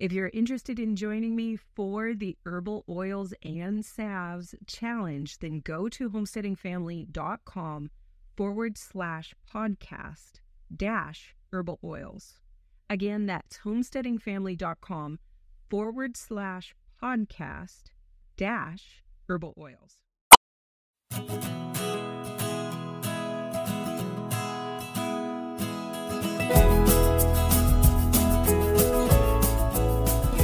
If you're interested in joining me for the Herbal Oils and Salves Challenge, then go to homesteadingfamily.com forward slash podcast dash herbal oils. Again, that's homesteadingfamily.com forward slash podcast dash herbal oils.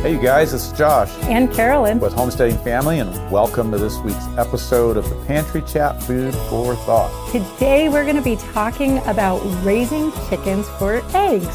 Hey, you guys, this is Josh and Carolyn with Homesteading Family, and welcome to this week's episode of the Pantry Chat Food for Thought. Today, we're going to be talking about raising chickens for eggs.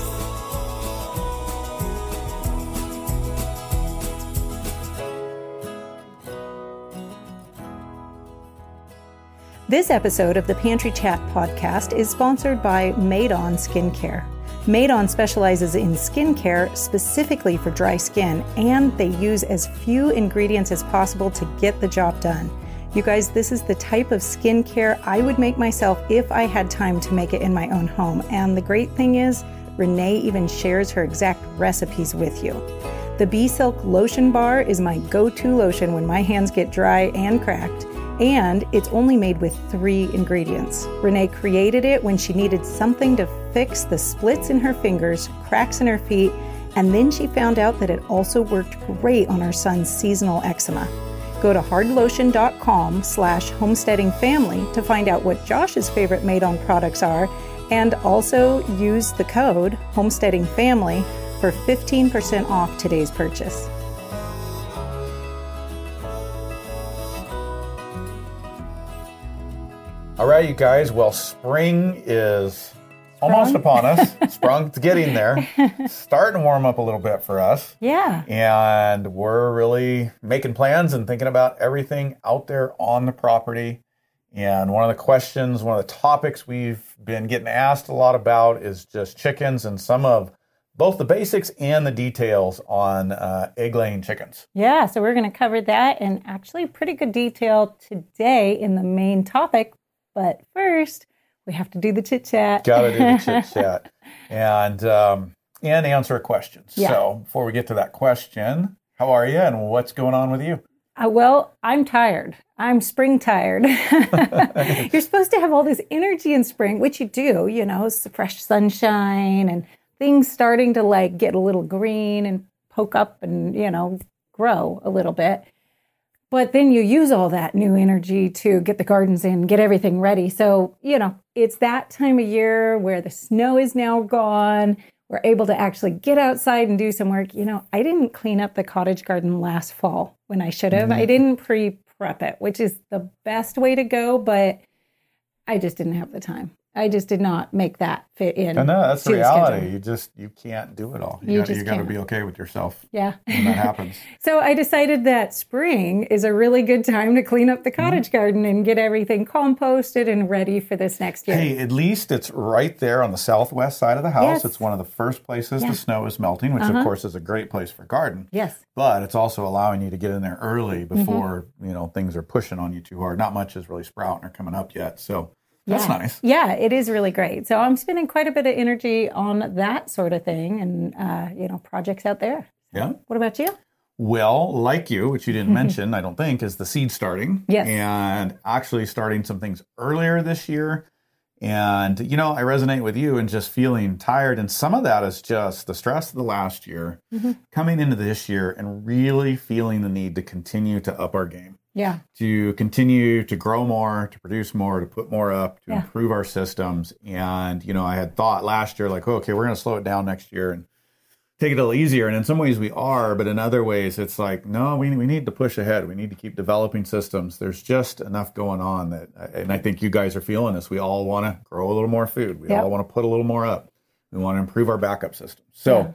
This episode of the Pantry Chat podcast is sponsored by Made On Skincare. Made On specializes in skincare specifically for dry skin, and they use as few ingredients as possible to get the job done. You guys, this is the type of skincare I would make myself if I had time to make it in my own home. And the great thing is, Renee even shares her exact recipes with you. The Bee Silk Lotion Bar is my go to lotion when my hands get dry and cracked and it's only made with three ingredients. Renee created it when she needed something to fix the splits in her fingers, cracks in her feet, and then she found out that it also worked great on her son's seasonal eczema. Go to hardlotion.com slash homesteadingfamily to find out what Josh's favorite Made On products are, and also use the code homesteadingfamily for 15% off today's purchase. All right, you guys. Well, spring is almost upon us. Sprung, it's getting there. Starting to warm up a little bit for us. Yeah. And we're really making plans and thinking about everything out there on the property. And one of the questions, one of the topics we've been getting asked a lot about is just chickens and some of both the basics and the details on uh, egg laying chickens. Yeah, so we're going to cover that in actually pretty good detail today in the main topic. But first, we have to do the chit chat. Got to do the chit chat and um, and answer a question. Yeah. So before we get to that question, how are you and what's going on with you? Uh, well, I'm tired. I'm spring tired. You're supposed to have all this energy in spring, which you do. You know, it's the fresh sunshine and things starting to like get a little green and poke up and you know grow a little bit. But then you use all that new energy to get the gardens in, get everything ready. So, you know, it's that time of year where the snow is now gone. We're able to actually get outside and do some work. You know, I didn't clean up the cottage garden last fall when I should have. Mm-hmm. I didn't pre prep it, which is the best way to go, but I just didn't have the time. I just did not make that fit in. No, no, that's the reality. Schedule. You just you can't do it all. You, you gotta, you got to be okay with yourself. Yeah, when that happens. so I decided that spring is a really good time to clean up the mm-hmm. cottage mm-hmm. garden and get everything composted and ready for this next year. Hey, at least it's right there on the southwest side of the house. Yes. It's one of the first places yeah. the snow is melting, which uh-huh. of course is a great place for garden. Yes, but it's also allowing you to get in there early mm-hmm. before mm-hmm. you know things are pushing on you too hard. Not much is really sprouting or coming up yet, so. That's yeah. nice. Yeah, it is really great. So I'm spending quite a bit of energy on that sort of thing and, uh, you know, projects out there. Yeah. What about you? Well, like you, which you didn't mention, I don't think, is the seed starting. Yes. And actually starting some things earlier this year. And, you know, I resonate with you and just feeling tired. And some of that is just the stress of the last year, mm-hmm. coming into this year and really feeling the need to continue to up our game. Yeah. To continue to grow more, to produce more, to put more up, to yeah. improve our systems. And, you know, I had thought last year, like, oh, okay, we're going to slow it down next year and take it a little easier. And in some ways we are, but in other ways it's like, no, we, we need to push ahead. We need to keep developing systems. There's just enough going on that, and I think you guys are feeling this. We all want to grow a little more food. We yep. all want to put a little more up. We want to improve our backup system. So, yeah.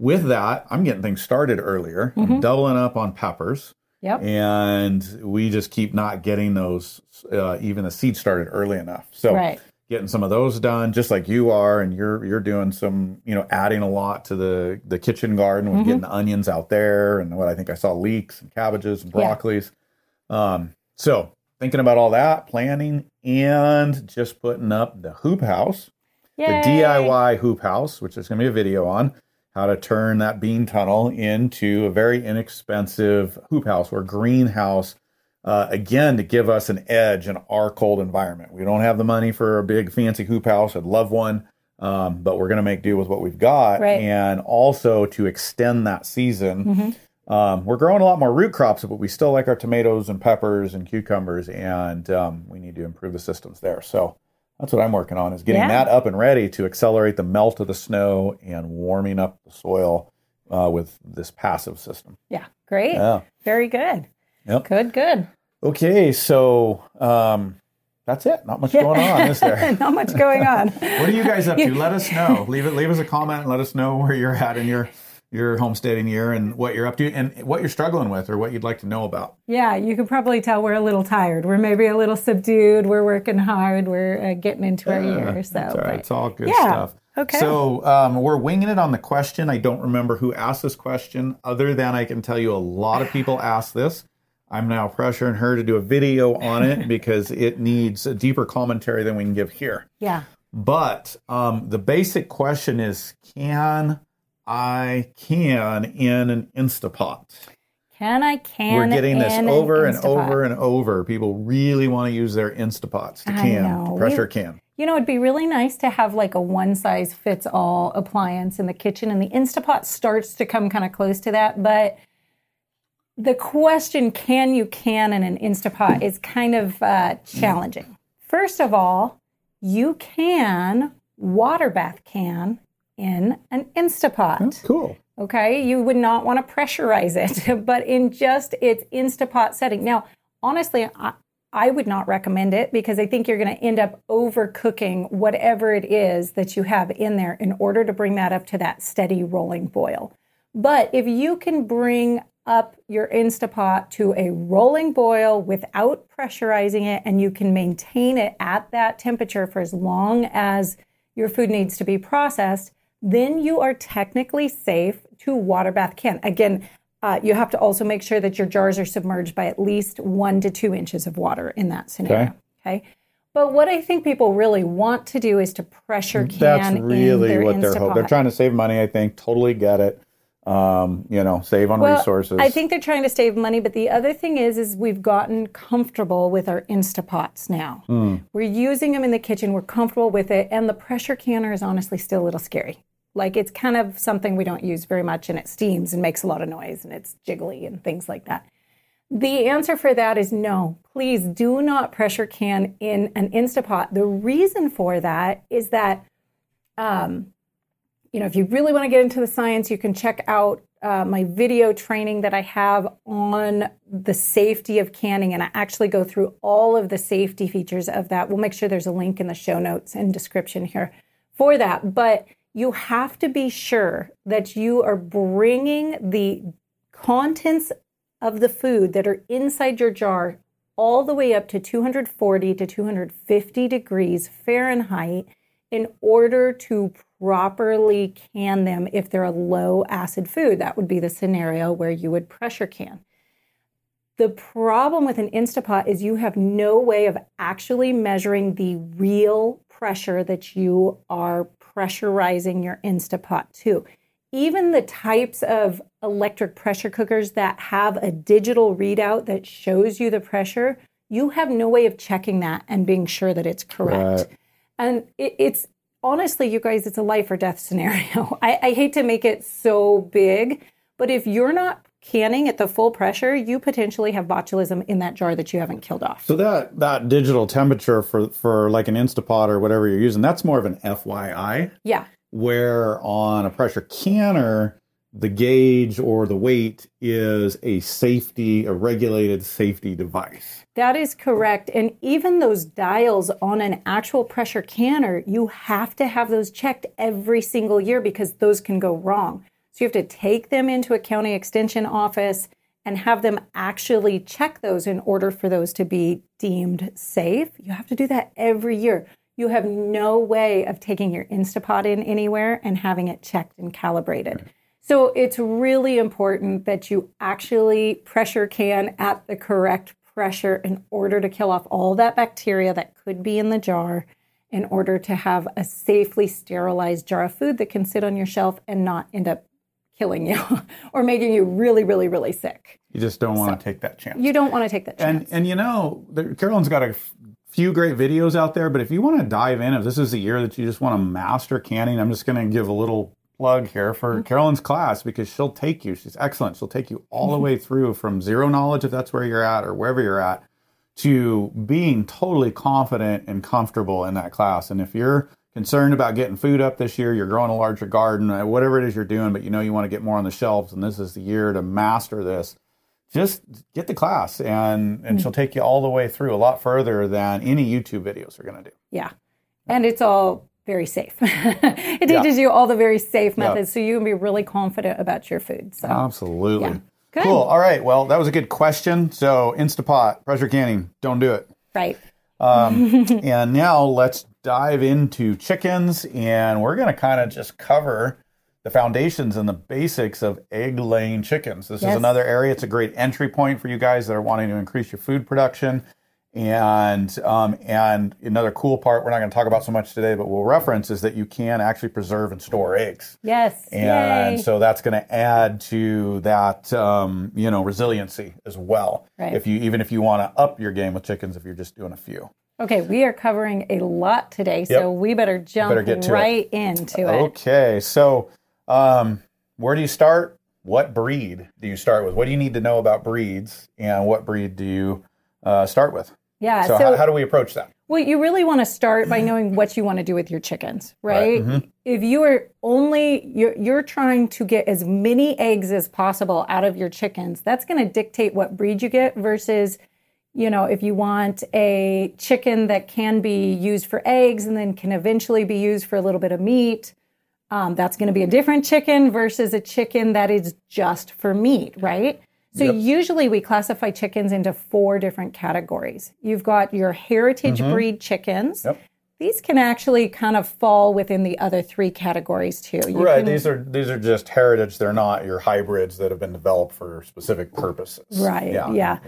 with that, I'm getting things started earlier. Mm-hmm. I'm doubling up on peppers Yep. And we just keep not getting those, uh, even the seed started early enough. So Right. getting some of those done, just like you are, and you're you're doing some, you know, adding a lot to the the kitchen garden Mm-hmm. getting the onions out there, and what I think I saw leeks and cabbages and Yeah. broccolis. Um, so thinking about all that, planning, and just putting up the hoop house Yay. the DIY hoop house, which there's going to be a video on how to turn that bean tunnel into a very inexpensive hoop house or greenhouse. Uh, again, to give us an edge in our cold environment. We don't have the money for a big fancy hoop house. I'd love one, um, but we're going to make do with what we've got. Right. And also to extend that season. Mm-hmm. Um, we're growing a lot more root crops, but we still like our tomatoes and peppers and cucumbers, and um, we need to improve the systems there. So that's what I'm working on is getting Yeah. that up and ready to accelerate the melt of the snow and warming up the soil uh, with this passive system. Yeah. Great. Yeah. Very good. Yep. Good, good. Okay, so um, that's it. Not much going on, is there? Not much going on. What are you guys up to? Let us know. Leave it. Leave us a comment and let us know where you're at in your your homesteading year and what you're up to and what you're struggling with or what you'd like to know about. Yeah, you can probably tell we're a little tired. We're maybe a little subdued. We're working hard. We're uh, getting into our year. So, That's all right. but- It's all good Yeah. stuff. Okay. So um, we're winging it on the question. I don't remember who asked this question, other than I can tell you a lot of people ask this. I'm now pressuring her to do a video on it because it needs a deeper commentary than we can give here. yeah. But um, the basic question is can I can in an Instapot? Can I can? We're getting this in an over and over and over. People really want to use their Instapots to can, pressure We- can. You know, it'd be really nice to have like a one size fits all appliance in the kitchen, and the Instapot starts to come kind of close to that. But the question, can you can in an Instapot, is kind of uh, challenging. First of all, you can water bath can in an Instapot. Oh, cool. Okay, you would not want to pressurize it, but in just its Instapot setting. Now, honestly, I, I would not recommend it because I think you're going to end up overcooking whatever it is that you have in there in order to bring that up to that steady rolling boil. But if you can bring up your Instapot to a rolling boil without pressurizing it and you can maintain it at that temperature for as long as your food needs to be processed, then you are technically safe to water bath can. Again, uh, you have to also make sure that your jars are submerged by at least one to two inches of water in that scenario. Okay. okay? But what I think people really want to do is to pressure can That's in really their what they're Instapot. hoping. They're trying to save money, I think. Totally get it. Um, you know, save on Well, resources. I think they're trying to save money, but the other thing is, is we've gotten comfortable with our Instapots now. Hmm. We're using them in the kitchen. We're comfortable with it, and the pressure canner is honestly still a little scary. Like it's kind of something we don't use very much, and it steams and makes a lot of noise, and it's jiggly and things like that. The answer for that is no. Please do not pressure can in an Instapot. The reason for that is that um, you know, if you really want to get into the science, you can check out uh, my video training that I have on the safety of canning. And I actually go through all of the safety features of that. We'll make sure there's a link in the show notes and description here for that. But you have to be sure that you are bringing the contents of the food that are inside your jar all the way up to 240 to 250 degrees Fahrenheit in order to properly can them if they're a low acid food. That would be the scenario where you would pressure can. The problem with an Instapot is you have no way of actually measuring the real pressure that you are pressurizing your Instapot too. Even the types of electric pressure cookers that have a digital readout that shows you the pressure, you have no way of checking that and being sure that it's correct. Right. And it, it's honestly, you guys, it's a life or death scenario. I, I hate to make it so big, but if you're not canning at the full pressure, you potentially have botulism in that jar that you haven't killed off. So that that digital temperature for for like an Instapot or whatever you're using, that's more of an FYI. Yeah. Where on a pressure canner, the gauge or the weight is a safety, a regulated safety device. That is correct. And even those dials on an actual pressure canner, you have to have those checked every single year because those can go wrong. So you have to take them into a county extension office and have them actually check those in order for those to be deemed safe, you have to do that every year. You have no way of taking your Instapot in anywhere and having it checked and calibrated. So it's really important that you actually pressure can at the correct pressure in order to kill off all that bacteria that could be in the jar in order to have a safely sterilized jar of food that can sit on your shelf and not end up killing you or making you really, really, really sick. You just don't want so, to take that chance. You don't want to take that chance. And and you know, there, Carolyn's got a f- few great videos out there, but if you want to dive in, if this is the year that you just want to master canning, I'm just going to give a little plug here for mm-hmm. Carolyn's class because she'll take you. She's excellent. She'll take you all mm-hmm. the way through from zero knowledge, if that's where you're at, or wherever you're at, to being totally confident and comfortable in that class. And if you're concerned about getting food up this year, you're growing a larger garden, uh, whatever it is you're doing, but you know you want to get more on the shelves, and this is the year to master this. Just get the class, and and mm-hmm. she'll take you all the way through a lot further than any YouTube videos are going to do. Yeah, and it's all very safe. it teaches yeah. you all the very safe methods, yeah. so you can be really confident about your food. So absolutely. Yeah. Good. Cool. All right. Well, that was a good question. So Instapot, pressure canning, don't do it. Right. Um, and now let's dive into chickens, and we're going to kind of just cover the foundations and the basics of egg laying chickens. This yes. is another area. It's a great entry point for you guys that are wanting to increase your food production. And um, and another cool part we're not going to talk about so much today, but we'll reference is that you can actually preserve and store eggs. Yes, and Yay. so that's going to add to that um, you know resiliency as well. Right. If you even if you want to up your game with chickens, if you're just doing a few. Okay, we are covering a lot today, so yep. we better jump better right it. into it. Okay, so um, where do you start? What breed do you start with? What do you need to know about breeds, and what breed do you uh, start with? Yeah. So, so how, how, do we approach that? Well, you really want to start by knowing what you want to do with your chickens, right? right. Mm-hmm. If you are only you're, you're trying to get as many eggs as possible out of your chickens, that's going to dictate what breed you get versus you know, if you want a chicken that can be used for eggs and then can eventually be used for a little bit of meat, um, that's going to be a different chicken versus a chicken that is just for meat, right? So yep. usually we classify chickens into four different categories. You've got your heritage mm-hmm. breed chickens. Yep. These can actually kind of fall within the other three categories too. You right. Can, these are these are just heritage. They're not your hybrids that have been developed for specific purposes. Right. Yeah. yeah.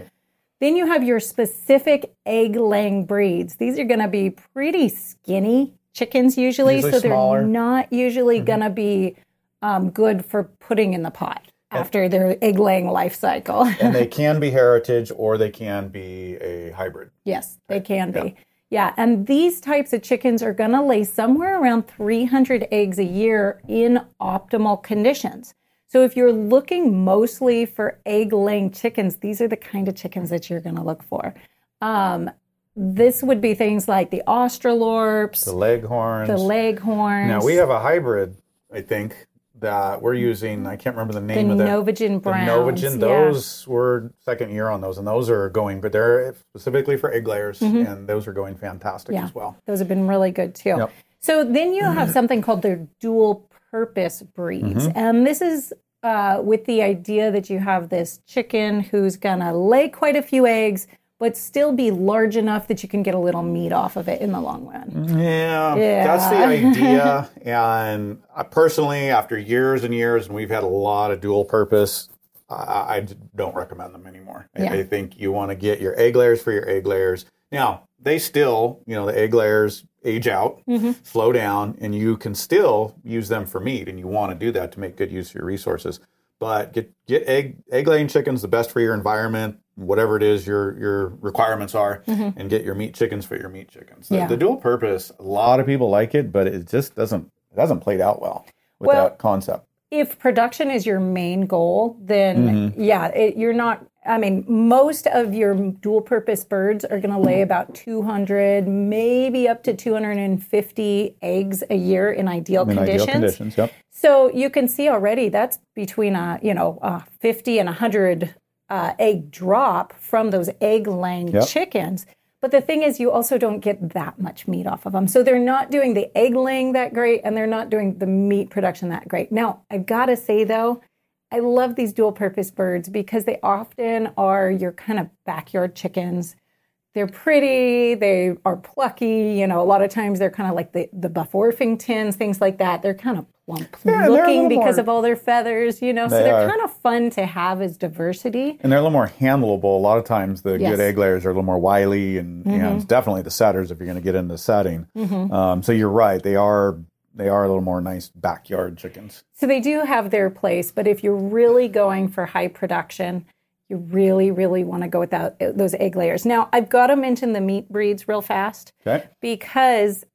Then you have your specific egg laying breeds. These are going to be pretty skinny chickens usually, usually so they're not usually mm-hmm. going to be um, good for putting in the pot after their egg laying life cycle. and they can be heritage or they can be a hybrid. Yes, they can be. Yeah. yeah. and these types of chickens are going to lay somewhere around 300 eggs a year in optimal conditions. So if you're looking mostly for egg laying chickens, these are the kind of chickens that you're going to look for. Um, this would be things like the Australorps, the Leghorns, the Leghorns. Now we have a hybrid, I think, that we're using. I can't remember the name the of the Novogen Browns. The Novogen, those yeah. were second year on those, and those are going, but they're specifically for egg layers, mm-hmm. and those are going fantastic yeah. as well. Those have been really good too. Yep. So then you have something called their dual purpose breeds. Mm-hmm. And this is uh, with the idea that you have this chicken who's going to lay quite a few eggs, but still be large enough that you can get a little meat off of it in the long run. Yeah, yeah. that's the idea. and personally, after years and years, and we've had a lot of dual purpose, I, I don't recommend them anymore. Yeah. I think you want to get your egg layers for your egg layers. Now, they still, you know, the egg layers age out, mm-hmm. slow down, and you can still use them for meat. And you want to do that to make good use of your resources. But get get egg egg laying chickens the best for your environment, whatever it is your your requirements are, mm-hmm. and get your meat chickens for your meat chickens. The, yeah. the, dual purpose, a lot of people like it, but it just doesn't it hasn't played out well with well, that concept. If production is your main goal, then mm-hmm. yeah, it, you're not I mean, most of your dual purpose birds are going to lay about 200, maybe up to 250 eggs a year in ideal in conditions. Ideal conditions yep. So you can see already that's between a, you know, a 50 and 100 uh, egg drop from those egg laying yep. chickens. But the thing is, you also don't get that much meat off of them. So they're not doing the egg laying that great and they're not doing the meat production that great. Now, I've got to say though, I love these dual purpose birds because they often are your kind of backyard chickens. They're pretty, they are plucky, you know, a lot of times they're kind of like the, the Buff Orpingtons, things like that. They're kind of plump Yeah, looking because more- of all their feathers, you know, so They they're are. kind of fun to have as diversity. And they're a little more handleable. A lot of times, the Yes. Mm-hmm. good egg layers are a little more wily, and, and definitely the setters if you're going to get into setting. Um, so you're right; they are they are a little more nice backyard chickens. So they do have their place, but if you're really going for high production, you really, really want to go with that, those egg layers. Now, I've got to mention the meat breeds real fast Okay, because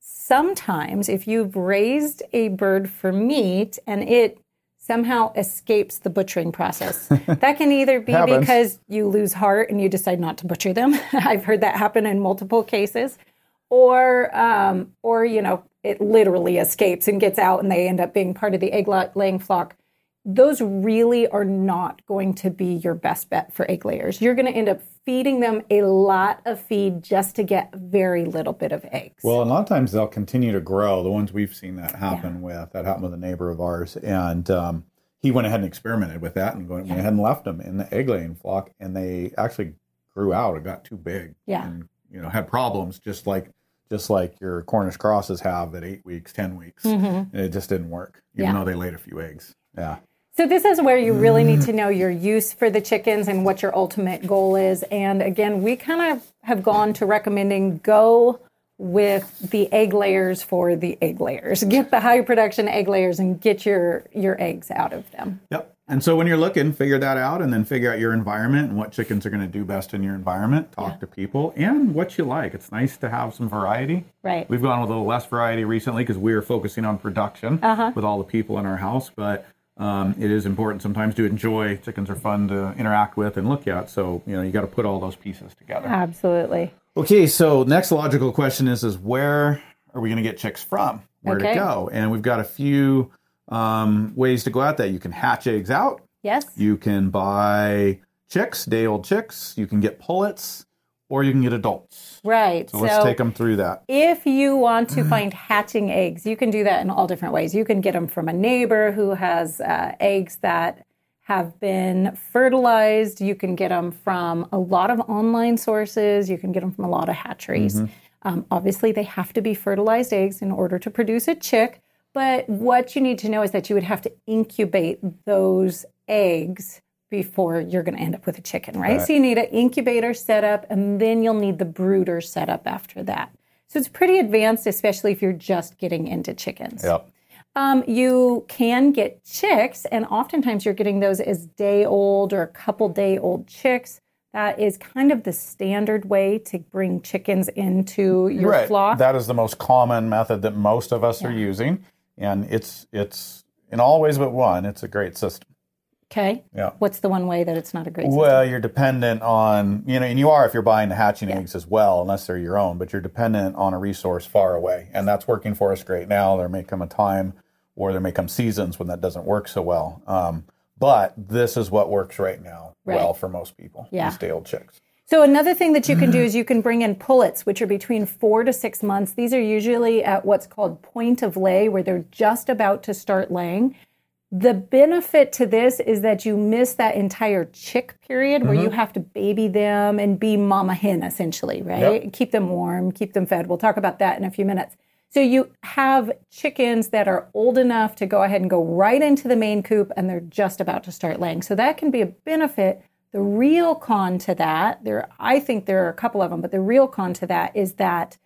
sometimes if you've raised a bird for meat and it somehow escapes the butchering process, that can either be because you lose heart and you decide not to butcher them. I've heard that happen in multiple cases. Or, um, or you know, it literally escapes and gets out, and they end up being part of the egg laying flock those really are not going to be your best bet for egg layers. You're going to end up feeding them a lot of feed just to get very little bit of eggs. Well, a lot of times they'll continue to grow. The ones we've seen that happen with, that happened with a neighbor of ours, and um, he went ahead and experimented with that and went, went ahead and left them in the egg laying flock, and they actually grew out. It got too big, Yeah. and you know had problems just like just like your Cornish crosses have at eight weeks, ten weeks. And it just didn't work, even Mm-hmm. Yeah. though they laid a few eggs. Yeah. So this is where you really need to know your use for the chickens and what your ultimate goal is. And again, we kind of have gone to recommending go with the egg layers for the egg layers. Get the high production egg layers and get your your eggs out of them. Yep. And so when you're looking, figure that out and then figure out your environment and what chickens are going to do best in your environment. Talk to people and what you like. It's nice to have some variety. Right. We've gone with a little less variety recently because we are focusing on production Uh-huh. with all the people in our house. But um, it is important sometimes to enjoy. Chickens are fun to interact with and look at. So, you know, you got to put all those pieces together. Absolutely. Okay, so next logical question is is where are we going to get chicks from? Where Okay. to go? And we've got a few um, ways to go at that. You can hatch eggs out. Yes. You can buy chicks, day old chicks. You can get pullets, or you can get adults. Right. So, let's take them through that. If you want to find hatching eggs, you can do that in all different ways. You can get them from a neighbor who has uh, eggs that have been fertilized. You can get them from a lot of online sources. You can get them from a lot of hatcheries. Um, obviously, they have to be fertilized eggs in order to produce a chick. But what you need to know is that you would have to incubate those eggs before you're going to end up with a chicken, right? So you need an incubator set up, and then you'll need the brooder set up after that. So it's pretty advanced, especially if you're just getting into chickens. Yep. Um, you can get chicks, and oftentimes you're getting those as day old or a couple day old chicks. That is kind of the standard way to bring chickens into your right. flock. That is the most common method that most of us are using, and it's it's in all ways but one. It's a great system. okay. Yeah. What's the one way that it's not a great system? Well, you're dependent on, you know, and you are if you're buying the hatching eggs as well, unless they're your own, but you're dependent on a resource far away. And that's working for us great now. There may come a time or there may come seasons when that doesn't work so well. Um, but this is what works right now Right. well for most people. Yeah. These day old chicks. So another thing that you can do mm. is you can bring in pullets, which are between four to six months. These are usually at what's called point of lay, where they're just about to start laying. The benefit to this is that you miss that entire chick period where you mm-hmm. have to baby them and be mama hen essentially, right? Keep them warm, keep them fed. We'll talk about that in a few minutes. So you have chickens that are old enough to go ahead and go right into the main coop and they're just about to start laying. So that can be a benefit. The real con to that, there I think there are a couple of them, but the real con to that is that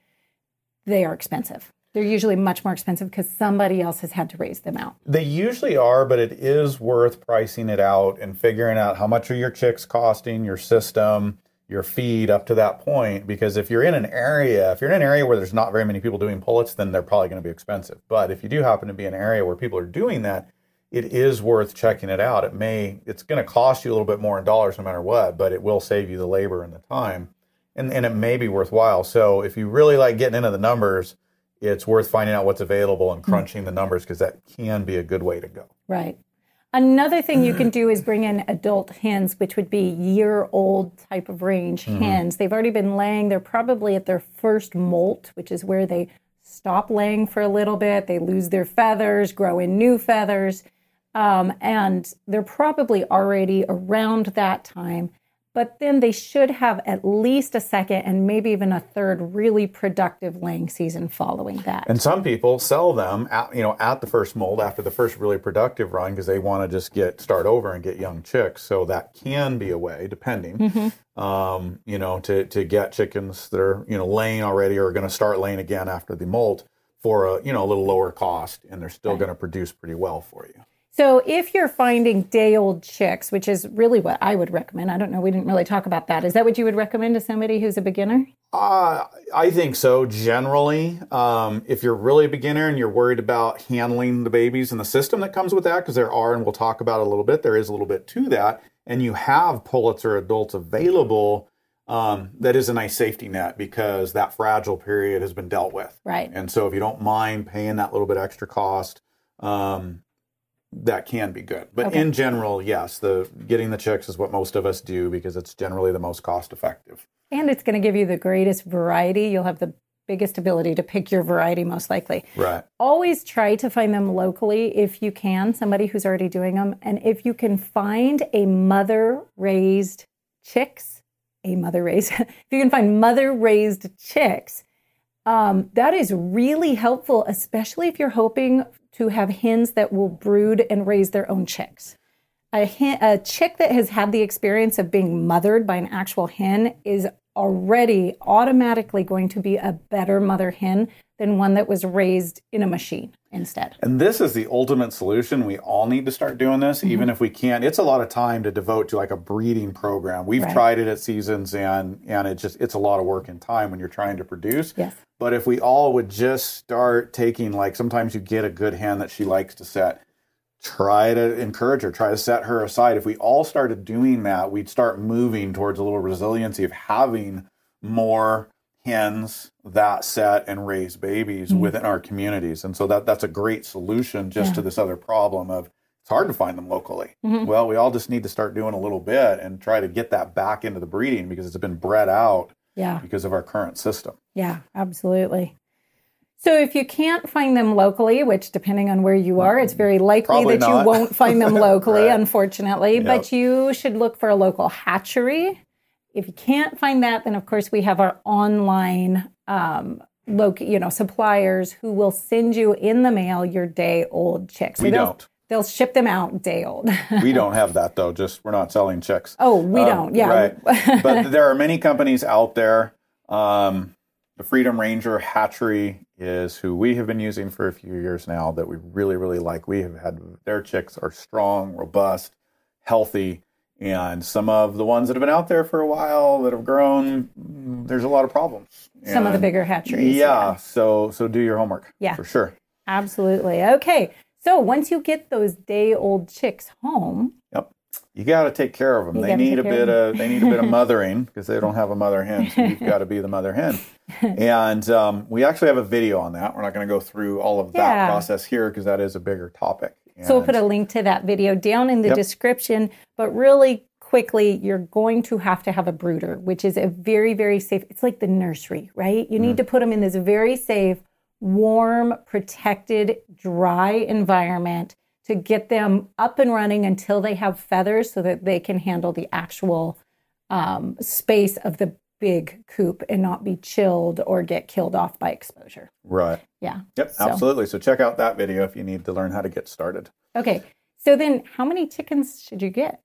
they are expensive. They're usually much more expensive because somebody else has had to raise them out. They usually are, but it is worth pricing it out and figuring out how much are your chicks costing, your system, your feed up to that point. Because if you're in an area, if you're in an area where there's not very many people doing pullets, then they're probably going to be expensive. But if you do happen to be in an area where people are doing that, it is worth checking it out. It may, it's going to cost you a little bit more in dollars no matter what, but it will save you the labor and the time. And, and it may be worthwhile. So if you really like getting into the numbers, it's worth finding out what's available and hmm. crunching the numbers because that can be a good way to go. Right. Another thing you can do is bring in adult hens, which would be year old type of range hmm. hens. They've already been laying, they're probably at their first molt, which is where they stop laying for a little bit, they lose their feathers, grow in new feathers. Um, and they're probably already around that time but then they should have at least a second and maybe even a third really productive laying season following that. And some people sell them at, you know at the first molt after the first really productive run because they want to just get start over and get young chicks. So that can be a way, depending, mm-hmm. um, you know, to to get chickens that are you know laying already or going to start laying again after the molt for a you know a little lower cost, and they're still right. going to produce pretty well for you. So if you're finding day old chicks, which is really what I would recommend, I don't know, we didn't really talk about that. Is that what you would recommend to somebody who's a beginner? Uh, I think so. Generally, um, if you're really a beginner and you're worried about handling the babies and the system that comes with that, because there are, and we'll talk about a little bit, there is a little bit to that, and you have pullets or adults available. Um, that is a nice safety net because that fragile period has been dealt with. Right. And so if you don't mind paying that little bit extra cost, um, that can be good. But okay. in general, yes, the getting the chicks is what most of us do because it's generally the most cost effective. And it's going to give you the greatest variety. You'll have the biggest ability to pick your variety most likely. Right. Always try to find them locally if you can, somebody who's already doing them. And if you can find a mother raised chicks, a mother raised, if you can find mother raised chicks, um, that is really helpful, especially if you're hoping to have hens that will brood and raise their own chicks. A, hen, a chick that has had the experience of being mothered by an actual hen is already automatically going to be a better mother hen than one that was raised in a machine instead. And this is the ultimate solution. We all need to start doing this, mm-hmm. even if we can't. It's a lot of time to devote to like a breeding program. We've right. tried it at seasons and and it just it's a lot of work and time when you're trying to produce. Yes. But if we all would just start taking like sometimes you get a good hen that she likes to set. Try to encourage her, try to set her aside. If we all started doing that, we'd start moving towards a little resiliency of having more hens that set and raise babies mm-hmm. within our communities. And so that that's a great solution just yeah. to this other problem of it's hard to find them locally. Mm-hmm. Well, we all just need to start doing a little bit and try to get that back into the breeding because it's been bred out yeah. because of our current system. Yeah, absolutely. So if you can't find them locally, which depending on where you are, it's very likely Probably that not. you won't find them locally, right. unfortunately, yep. but you should look for a local hatchery if you can't find that, then of course we have our online um, loc- you know, suppliers who will send you in the mail your day old chicks. So we don't. They'll ship them out day old. we don't have that though. Just we're not selling chicks. Oh, we um, don't. Yeah. Right. but there are many companies out there. Um, the Freedom Ranger Hatchery is who we have been using for a few years now that we really, really like. We have had their chicks are strong, robust, healthy and some of the ones that have been out there for a while that have grown, there's a lot of problems. Some and of the bigger hatcheries. Yeah, yeah, So so do your homework. Yeah. For sure. Absolutely. Okay. So once you get those day old chicks home. Yep. You got to take care of them. You they need a bit of, they need a bit of mothering because they don't have a mother hen. So you've got to be the mother hen. And um, we actually have a video on that. We're not going to go through all of that yeah. process here because that is a bigger topic. So we'll put a link to that video down in the yep. description. But really quickly, you're going to have to have a brooder, which is a very, very safe. It's like the nursery, right? You need mm. to put them in this very safe, warm, protected, dry environment to get them up and running until they have feathers so that they can handle the actual um, space of the big coop and not be chilled or get killed off by exposure. Right. Yeah. Yep, so. absolutely. So check out that video if you need to learn how to get started. Okay. So then how many chickens should you get?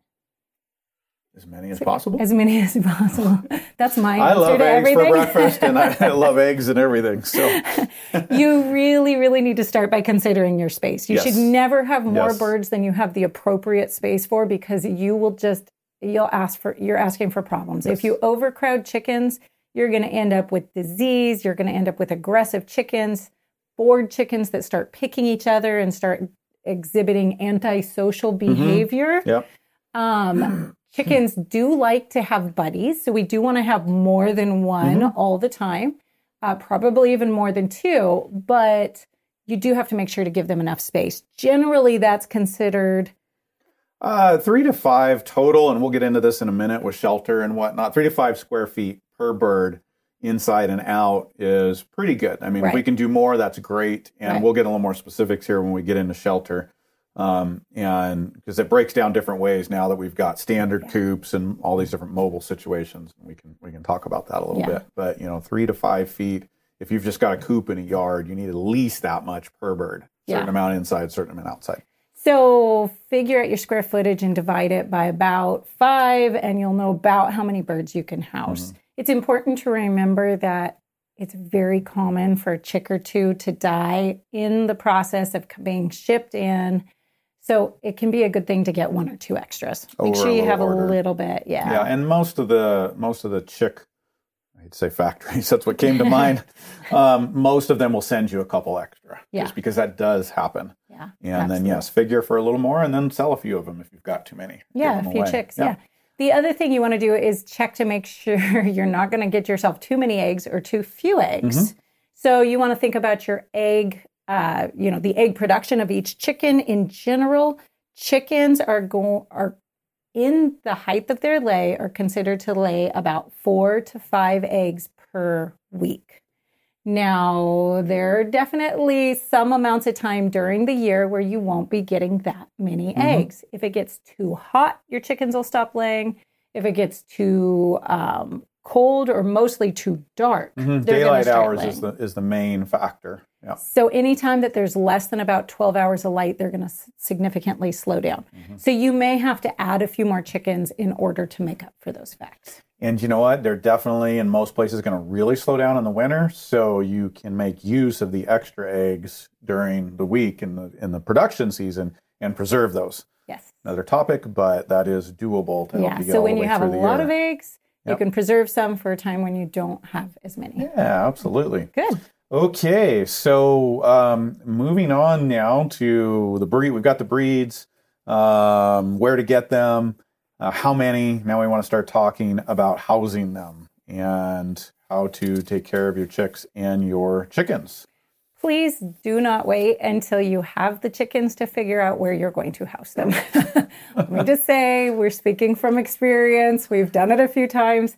As many as possible. As many as possible. That's my I love eggs everything. for breakfast and I, love eggs and everything. So you really, really need to start by considering your space. You yes. should never have more yes. birds than you have the appropriate space for because you will just you'll ask for you're asking for problems. Yes. If you overcrowd chickens, you're going to end up with disease, you're going to end up with aggressive chickens, bored chickens that start picking each other and start exhibiting antisocial mm-hmm. behavior. Mm-hmm. Yep. Um, chickens do like to have buddies, so we do want to have more than one mm-hmm. all the time, uh, probably even more than two, but you do have to make sure to give them enough space. Generally, that's considered uh, three to five total, and we'll get into this in a minute with shelter and whatnot. Three to five square feet per bird inside and out is pretty good. I mean, right. if we can do more, that's great. And right. we'll get a little more specifics here when we get into shelter. Um, and because it breaks down different ways now that we've got standard yeah. coops and all these different mobile situations, we can we can talk about that a little yeah. bit. But you know, three to five feet. If you've just got a coop in a yard, you need at least that much per bird. Certain yeah. amount inside, certain amount outside. So figure out your square footage and divide it by about five, and you'll know about how many birds you can house. Mm-hmm. It's important to remember that it's very common for a chick or two to die in the process of being shipped in. So it can be a good thing to get one or two extras. Make Over sure you have order. a little bit. Yeah. Yeah, and most of the most of the chick I'd say factories. That's what came to mind. Um, most of them will send you a couple extra, yeah. just because that does happen. Yeah, and absolutely. then yes, figure for a little more, and then sell a few of them if you've got too many. Yeah, a few away. chicks. Yeah. yeah. The other thing you want to do is check to make sure you're not going to get yourself too many eggs or too few eggs. Mm-hmm. So you want to think about your egg, uh, you know, the egg production of each chicken in general. Chickens are going are in the height of their lay are considered to lay about four to five eggs per week. Now, there are definitely some amounts of time during the year where you won't be getting that many mm-hmm. eggs. If it gets too hot, your chickens will stop laying. If it gets too um, cold or mostly too dark. Mm-hmm. Daylight hours is the is the main factor. Yeah. So anytime that there's less than about 12 hours of light, they're going to significantly slow down. Mm-hmm. So you may have to add a few more chickens in order to make up for those facts. And you know what? They're definitely in most places going to really slow down in the winter, so you can make use of the extra eggs during the week in the in the production season and preserve those. Yes. Another topic, but that is doable to yeah. so when you have a lot year. of eggs, Yep. You can preserve some for a time when you don't have as many. Yeah, absolutely. Good. Okay, so um, moving on now to the breed. We've got the breeds, um, where to get them, uh, how many. Now we want to start talking about housing them and how to take care of your chicks and your chickens please do not wait until you have the chickens to figure out where you're going to house them. Let me just say, we're speaking from experience. We've done it a few times,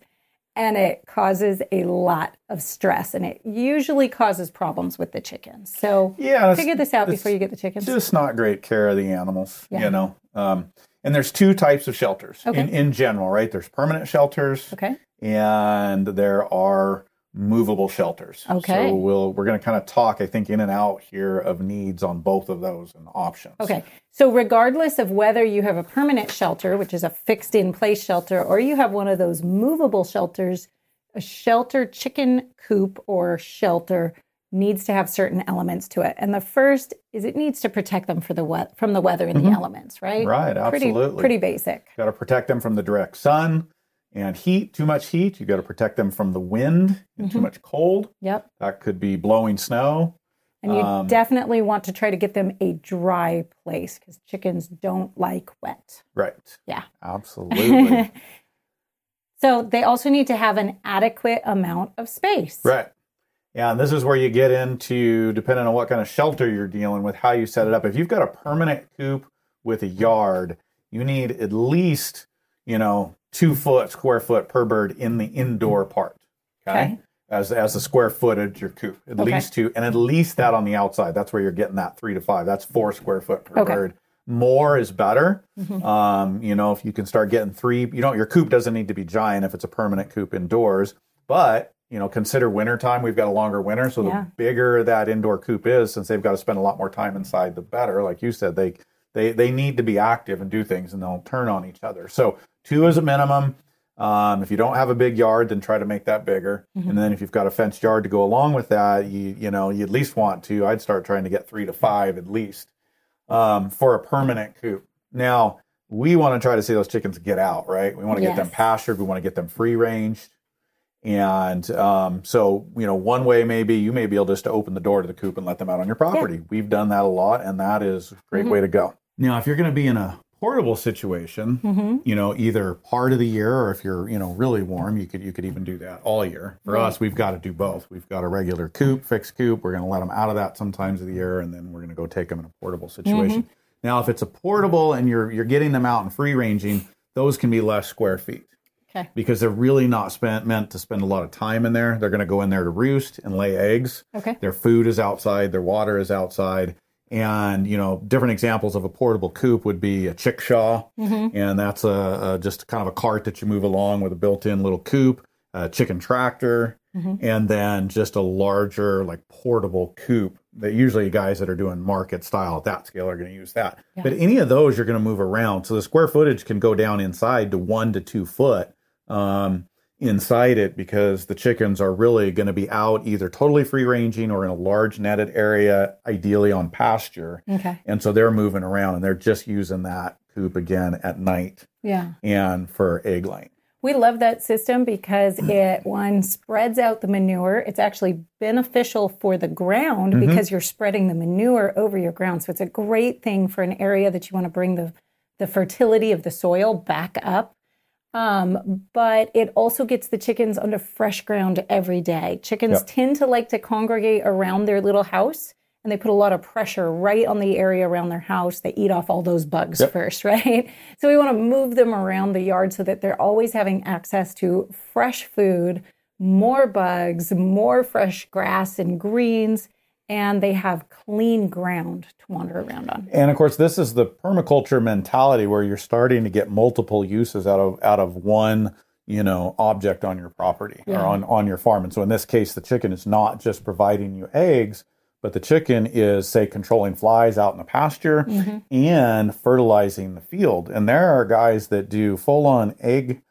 and it causes a lot of stress, and it usually causes problems with the chickens. So, yeah, figure this out before you get the chickens. Just not great care of the animals, yeah. you know. Um, and there's two types of shelters okay. in, in general, right? There's permanent shelters. Okay. And there are movable shelters. Okay. So we'll we're going to kind of talk, I think, in and out here of needs on both of those and options. Okay. So regardless of whether you have a permanent shelter, which is a fixed in place shelter, or you have one of those movable shelters, a shelter chicken coop or shelter needs to have certain elements to it. And the first is it needs to protect them for the we- from the weather and mm-hmm. the elements, right? Right, absolutely. Pretty, pretty basic. Got to protect them from the direct sun and heat, too much heat, you got to protect them from the wind and mm-hmm. too much cold. Yep. That could be blowing snow. And you um, definitely want to try to get them a dry place because chickens don't like wet. Right. Yeah. Absolutely. so they also need to have an adequate amount of space. Right. Yeah, and this is where you get into, depending on what kind of shelter you're dealing with, how you set it up. If you've got a permanent coop with a yard, you need at least, you know, two foot square foot per bird in the indoor part. Okay. okay. As, as the square footage your coop, at okay. least two, and at least that on the outside. That's where you're getting that three to five. That's four square foot per okay. bird. More is better. Mm-hmm. Um, you know, if you can start getting three, you know, your coop doesn't need to be giant if it's a permanent coop indoors. But you know, consider winter time. We've got a longer winter, so yeah. the bigger that indoor coop is, since they've got to spend a lot more time inside, the better. Like you said, they they they need to be active and do things, and they'll turn on each other. So two is a minimum. Um, if you don't have a big yard, then try to make that bigger. Mm-hmm. And then if you've got a fenced yard to go along with that, you you know you at least want to. I'd start trying to get three to five at least um, for a permanent coop. Now we want to try to see those chickens get out, right? We want to yes. get them pastured. We want to get them free ranged. And um, so, you know, one way maybe you may be able just to open the door to the coop and let them out on your property. Yeah. We've done that a lot, and that is a great mm-hmm. way to go. Now, if you're going to be in a portable situation, mm-hmm. you know, either part of the year or if you're, you know, really warm, you could you could even do that all year. For right. us, we've got to do both. We've got a regular coop, fixed coop. We're going to let them out of that sometimes of the year, and then we're going to go take them in a portable situation. Mm-hmm. Now, if it's a portable and you're you're getting them out and free ranging, those can be less square feet. Okay. Because they're really not spent meant to spend a lot of time in there. They're going to go in there to roost and lay eggs. Okay. Their food is outside. Their water is outside And you know, different examples of a portable coop would be a chickshaw, Mm-hmm. and that's a, a just kind of a cart that you move along with a built-in little coop, a chicken tractor, Mm-hmm. and then just a larger like portable coop that usually guys that are doing market style at that scale are going to use that. Yeah. But any of those you're going to move around, so the square footage can go down inside to one to two foot. Um, inside it because the chickens are really going to be out either totally free ranging or in a large netted area, ideally on pasture. Okay. And so they're moving around and they're just using that coop again at night Yeah. and for egg laying. We love that system because it one spreads out the manure. It's actually beneficial for the ground Mm-hmm. because you're spreading the manure over your ground. So it's a great thing for an area that you want to bring the the fertility of the soil back up. Um, but it also gets the chickens onto fresh ground every day. Chickens Yep. tend to like to congregate around their little house and they put a lot of pressure right on the area around their house. They eat off all those bugs Yep. first, right? So we want to move them around the yard so that they're always having access to fresh food, more bugs, more fresh grass and greens, and they have clean ground to wander around on. And of course, this is the permaculture mentality where you're starting to get multiple uses out of out of one, you know, object on your property Yeah. or on on your farm. And so in this case, the chicken is not just providing you eggs, but the chicken is say controlling flies out in the pasture mm-hmm. and fertilizing the field. And there are guys that do full on egg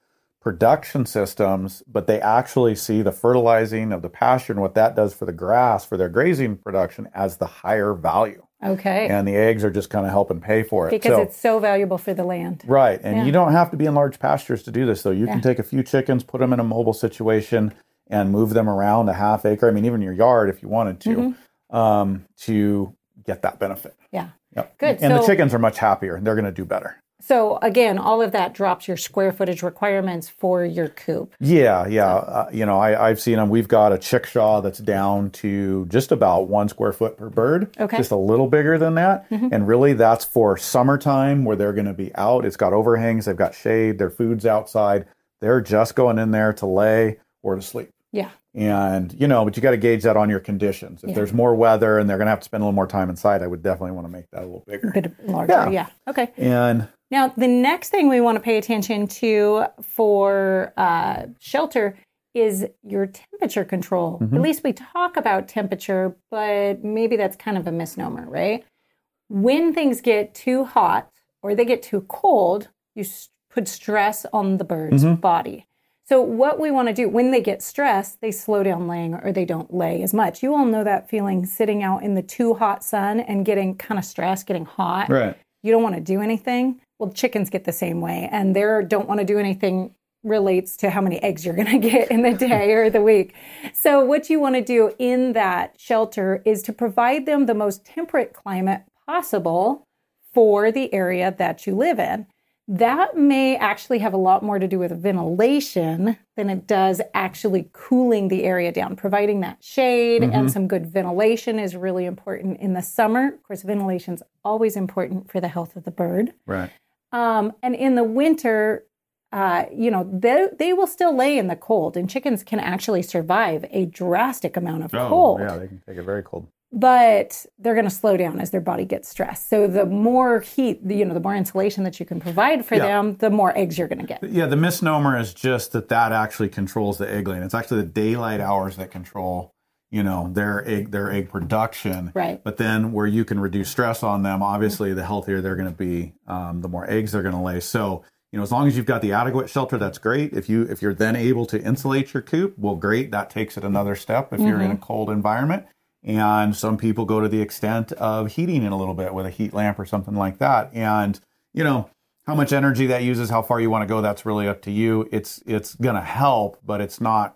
production systems, but they actually see the fertilizing of the pasture and what that does for the grass for their grazing production as the higher value Okay. and the eggs are just kind of helping pay for it. because so, it's so valuable for the land. right, and Yeah. you don't have to be in large pastures to do this. though. you Yeah. can take a few chickens, put them in a mobile situation, and move them around a half acre. I mean, even your yard if you wanted to, Mm-hmm. um, to get that benefit. Yeah. Yep. Good. And the chickens are much happier. and They're going to do better. So again, all of that drops your square footage requirements for your coop. Yeah, yeah. Uh, you know, I, I've seen them. We've got a chickshaw that's down to just about one square foot per bird. Okay. Mm-hmm. Just a little bigger than that. And really, that's for summertime where they're going to be out. It's got overhangs, they've got shade, their food's outside. They're just going in there to lay or to sleep. Yeah. And, you know, but you got to gauge that on your conditions. If Yeah. there's more weather and they're going to have to spend a little more time inside, I would definitely want to make that a little bigger. bit larger. Yeah. Yeah. Okay. And Now, the next thing we want to pay attention to for uh, shelter is your temperature control. Mm-hmm. At least we talk about temperature, but maybe that's kind of a misnomer, right? When things get too hot or they get too cold, you put stress on the bird's Mm-hmm. body. So, what we want to do when they get stressed, they slow down laying or they don't lay as much. You all know that feeling sitting out in the too hot sun and getting kind of stressed, getting hot right. you don't want to do anything. Well, chickens get the same way, and their don't want to do anything relates to how many eggs you're going to get in the day or the week. So, what you want to do in that shelter is to provide them the most temperate climate possible for the area that you live in. That may actually have a lot more to do with ventilation than it does actually cooling the area down. Providing that shade and some good ventilation is really important in the summer. Of course, ventilation is always important for the health of the bird. Right. Um, and in the winter, uh, you know, they, they will still lay in the cold, and chickens can actually survive a drastic amount of cold Oh, yeah, they can take it very cold. But they're going to slow down as their body gets stressed. So the more heat, the, you know, the more insulation that you can provide for Yeah. them, the more eggs you're going to get. Yeah, the misnomer is just that that actually controls the egg laying. It's actually the daylight hours that control, you know, their egg their egg production. Right. But then where you can reduce stress on them, obviously, the healthier they're going to be, um, the more eggs they're going to lay. So you know, as long as you've got the adequate shelter, that's great. If you if you're then able to insulate your coop, well, great. That takes it another step if you're in a cold environment. And some people go to the extent of heating it a little bit with a heat lamp or something like that. And you know, how much energy that uses, how far you want to go, that's really up to you. It's it's gonna help, but it's not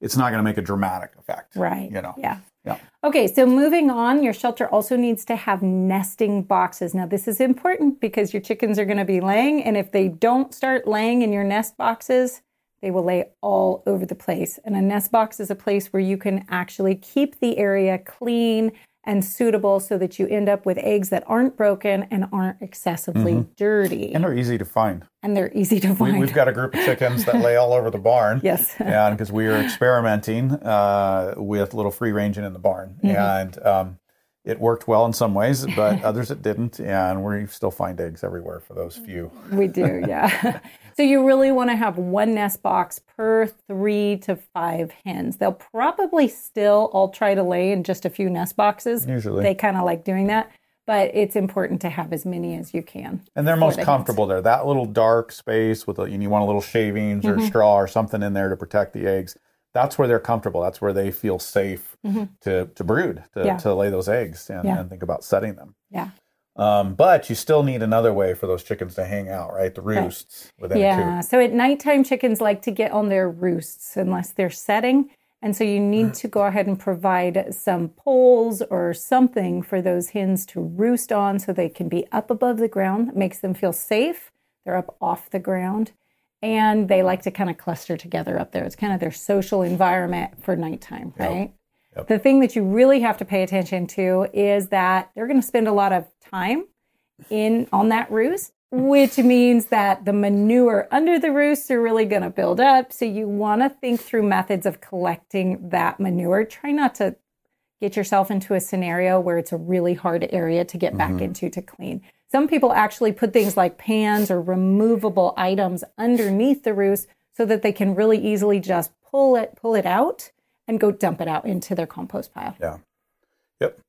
it's not gonna make a dramatic effect. Right. You know. Yeah. Yeah. Okay, so moving on, your shelter also needs to have nesting boxes. Now, this is important because your chickens are going to be laying, and if they don't start laying in your nest boxes, they will lay all over the place. And a nest box is a place where you can actually keep the area clean and suitable so that you end up with eggs that aren't broken and aren't excessively dirty. And they're easy to find. And they're easy to find. we've got a group of chickens that lay all over the barn. yes. and because we were experimenting uh, with little free ranging in the barn, Mm-hmm. and um, it worked well in some ways, but others it didn't. And we still find eggs everywhere for those few. We do, yeah. so you really want to have one nest box per three to five hens. They'll probably still all try to lay in just a few nest boxes. Usually. They kind of like doing that. But it's important to have as many as you can. And they're most the comfortable hens. there. That little dark space with, a, you want a little shavings or mm-hmm. straw or something in there to protect the eggs that's where they're comfortable. That's where they feel safe mm-hmm. to to brood, to, yeah. to lay those eggs and, yeah. and, think about setting them. Yeah. Um, but you still need another way for those chickens to hang out, right? The roosts right. within Yeah. So at nighttime, chickens like to get on their roosts unless they're setting. And so you need to go ahead and provide some poles or something for those hens to roost on so they can be up above the ground. It makes them feel safe. They're up off the ground and they like to kind of cluster together up there. It's kind of their social environment for nighttime, right? Yep. Yep. The thing that you really have to pay attention to is that they're going to spend a lot of time in on that roost, which means that the manure under the roost are really going to build up. So you want to think through methods of collecting that manure. Try not to get yourself into a scenario where it's a really hard area to get back mm-hmm. into to clean. Some people actually put things like pans or removable items underneath the roost so that they can really easily just pull it pull it out and go dump it out into their compost pile. Yeah. Yep.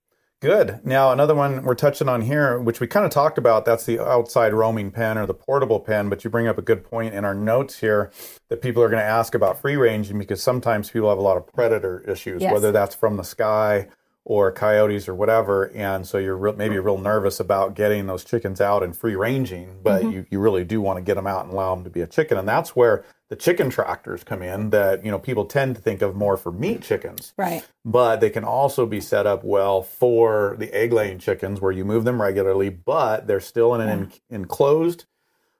Good. Now another one we're touching on here, which we kind of talked about, that's the outside roaming pen or the portable pen. But you bring up a good point in our notes here that people are going to ask about free ranging because sometimes people have a lot of predator issues, yes. whether that's from the sky or coyotes or whatever, and so you're re- maybe real nervous about getting those chickens out and free ranging, but mm-hmm. you, you really do want to get them out and allow them to be a chicken, and that's where the chicken tractors come in. That you know people tend to think of more for meat chickens, right? But they can also be set up well for the egg laying chickens, where you move them regularly, but they're still in an yeah. in, enclosed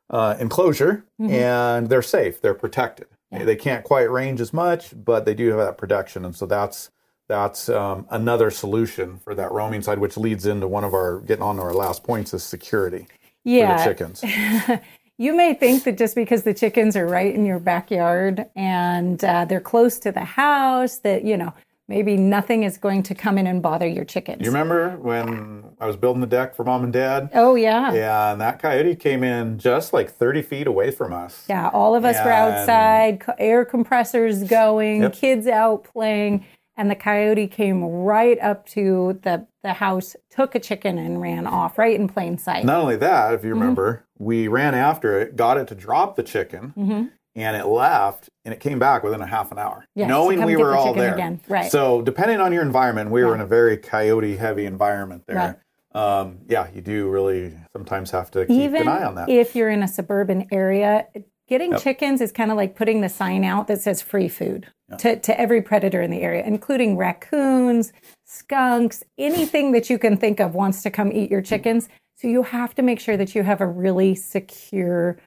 uh, enclosure, mm-hmm. and they're safe, they're protected. Yeah. They can't quite range as much, but they do have that protection, and so that's that's um, another solution for that roaming side, which leads into one of our getting on to our last points is security yeah. for the chickens. you may think that just because the chickens are right in your backyard and uh, they're close to the house, that you know maybe nothing is going to come in and bother your chickens. You remember when I was building the deck for mom and dad? Oh yeah. Yeah, and that coyote came in just like 30 feet away from us. Yeah, all of us and... were outside, air compressors going, yep. kids out playing and the coyote came right up to the the house, took a chicken, and ran off right in plain sight. Not only that, if you mm-hmm. remember, mm-hmm. we ran after it, got it to drop the chicken, mm-hmm. and it left, and it came back within a half an hour, knowing we were the all there. Again. Right. So depending on your environment, we were in a very coyote heavy environment there. Right. Um, yeah, you do really sometimes have to keep Even an eye on that. If you're in a suburban area, Getting yep. chickens is kind of like putting the sign out that says free food yep. to, to every predator in the area, including raccoons, skunks, anything that you can think of wants to come eat your mm. chickens. So you have to make sure that you have a really secure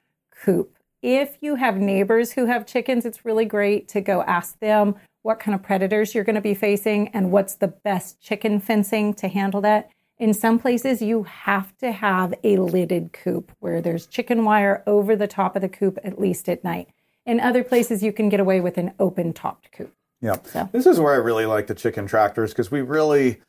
coop. If you have neighbors who have chickens, it's really great to go ask them what kind of predators you're going to be facing and what's the best chicken fencing to handle that. In some places, you have to have a lidded coop where there's chicken wire over the top of the coop, at least at night. In other places, you can get away with an open topped coop. Yeah. So. This is where I really like the chicken tractors because we really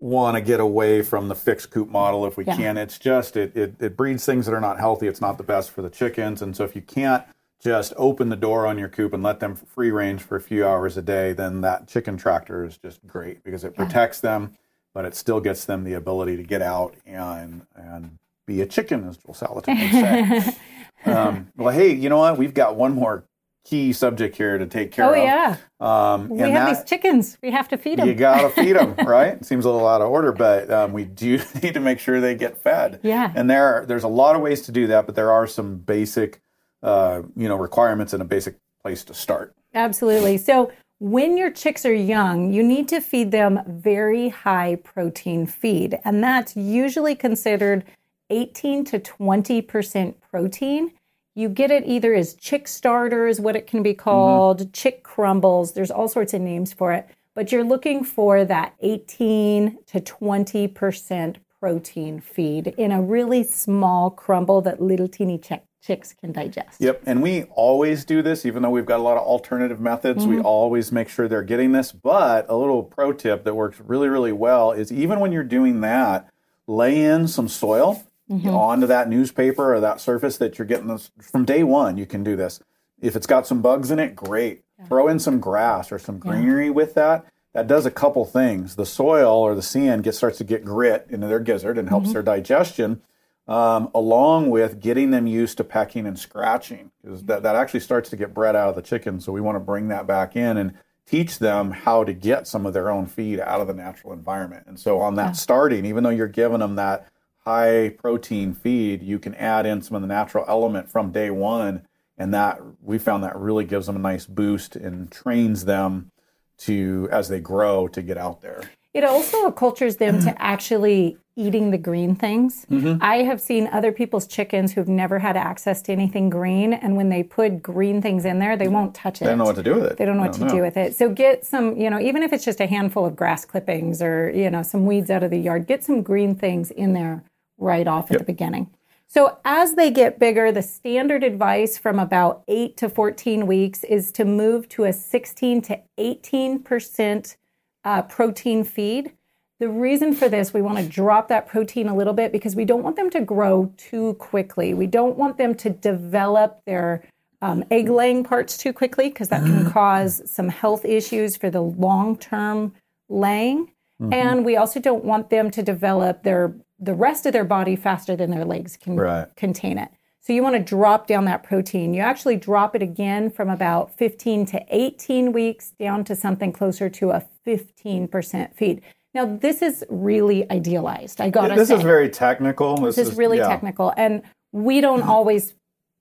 want to get away from the fixed coop model if we yeah. can. It's just, it, it, it breeds things that are not healthy. It's not the best for the chickens. And so if you can't just open the door on your coop and let them free range for a few hours a day, then that chicken tractor is just great because it protects them but it still gets them the ability to get out and and be a chicken, as Joel Salatin would say. um, well, hey, you know what? We've got one more key subject here to take care oh, of. Oh yeah. Um, we have that, these chickens. We have to feed them. You gotta feed them, right? Seems a little out of order, but um, we do need to make sure they get fed. Yeah. And there, there's a lot of ways to do that, but there are some basic, uh, you know, requirements and a basic place to start. Absolutely. So when your chicks are young, you need to feed them very high protein feed, and that's usually considered 18 to 20% protein. You get it either as chick starters, what it can be called, mm-hmm. chick crumbles, there's all sorts of names for it, but you're looking for that 18 to 20% protein feed in a really small crumble that little teeny chick, chicks can digest. Yep. And we always do this, even though we've got a lot of alternative methods. Mm-hmm. We always make sure they're getting this. But a little pro tip that works really, really well is even when you're doing that, lay in some soil mm-hmm. onto that newspaper or that surface that you're getting this from day one. You can do this. If it's got some bugs in it, great. Yeah. Throw in some grass or some greenery yeah. with that. That does a couple things. The soil or the sand gets starts to get grit into their gizzard and helps mm-hmm. their digestion um, along with getting them used to pecking and scratching because that, that actually starts to get bred out of the chicken. So we want to bring that back in and teach them how to get some of their own feed out of the natural environment. And so on that yeah. starting, even though you're giving them that high protein feed, you can add in some of the natural element from day one. And that we found that really gives them a nice boost and trains them to as they grow to get out there. It also cultures them to actually eating the green things. Mm-hmm. I have seen other people's chickens who've never had access to anything green, and when they put green things in there, they won't touch it. They don't know what to do with it. They don't know what to do with it. So get some, you know, even if it's just a handful of grass clippings or, you know, some weeds out of the yard, get some green things in there right off at yep. the beginning. So, as they get bigger, the standard advice from about 8 to 14 weeks is to move to a 16 to 18% uh, protein feed. The reason for this, we want to drop that protein a little bit because we don't want them to grow too quickly. We don't want them to develop their um, egg laying parts too quickly because that can cause some health issues for the long term laying. Mm-hmm. And we also don't want them to develop their the rest of their body faster than their legs can right. contain it. So you want to drop down that protein. You actually drop it again from about 15 to 18 weeks down to something closer to a 15% feed. Now this is really idealized. I got to This say. is very technical. This, this is, is, really yeah. technical and we don't always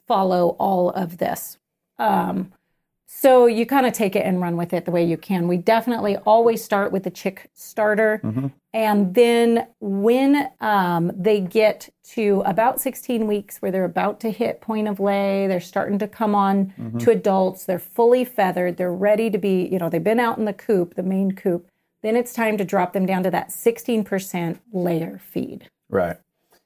follow all of this. Um, so you kind of take it and run with it the way you can. We definitely always start with the chick starter. Mm-hmm. And then when um, they get to about 16 weeks where they're about to hit point of lay, they're starting to come on mm-hmm. to adults, they're fully feathered, they're ready to be, you know, they've been out in the coop, the main coop. Then it's time to drop them down to that 16% layer feed. Right.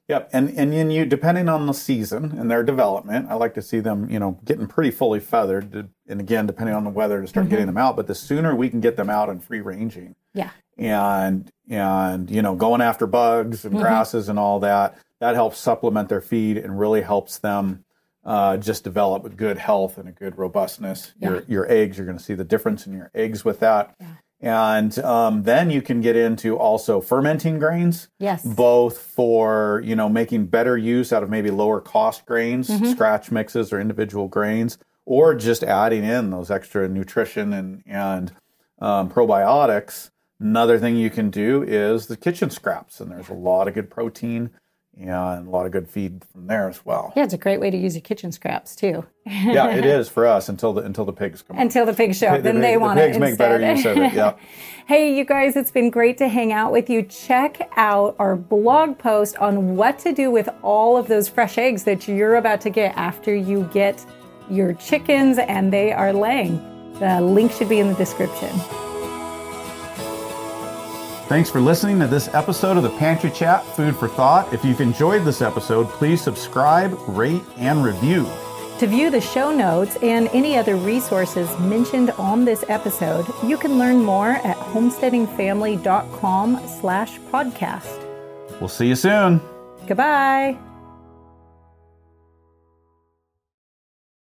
Yep, and and then you depending on the season and their development, I like to see them, you know, getting pretty fully feathered. And again, depending on the weather, to start mm-hmm. getting them out. But the sooner we can get them out and free ranging, yeah, and and you know, going after bugs and mm-hmm. grasses and all that, that helps supplement their feed and really helps them uh, just develop a good health and a good robustness. Yeah. Your your eggs, you're going to see the difference in your eggs with that. Yeah. And um, then you can get into also fermenting grains. Yes. Both for, you know, making better use out of maybe lower cost grains, mm-hmm. scratch mixes or individual grains, or just adding in those extra nutrition and, and um, probiotics. Another thing you can do is the kitchen scraps, and there's a lot of good protein and a lot of good feed from there as well. Yeah, it's a great way to use your kitchen scraps too. yeah, it is for us until the until the pigs come. Until the pigs show up, then the, they the want pigs it. Pigs make better use of it. Yeah. hey, you guys, it's been great to hang out with you. Check out our blog post on what to do with all of those fresh eggs that you're about to get after you get your chickens and they are laying. The link should be in the description. Thanks for listening to this episode of the Pantry Chat Food for Thought. If you've enjoyed this episode, please subscribe, rate, and review. To view the show notes and any other resources mentioned on this episode, you can learn more at homesteadingfamily.com slash podcast. We'll see you soon. Goodbye.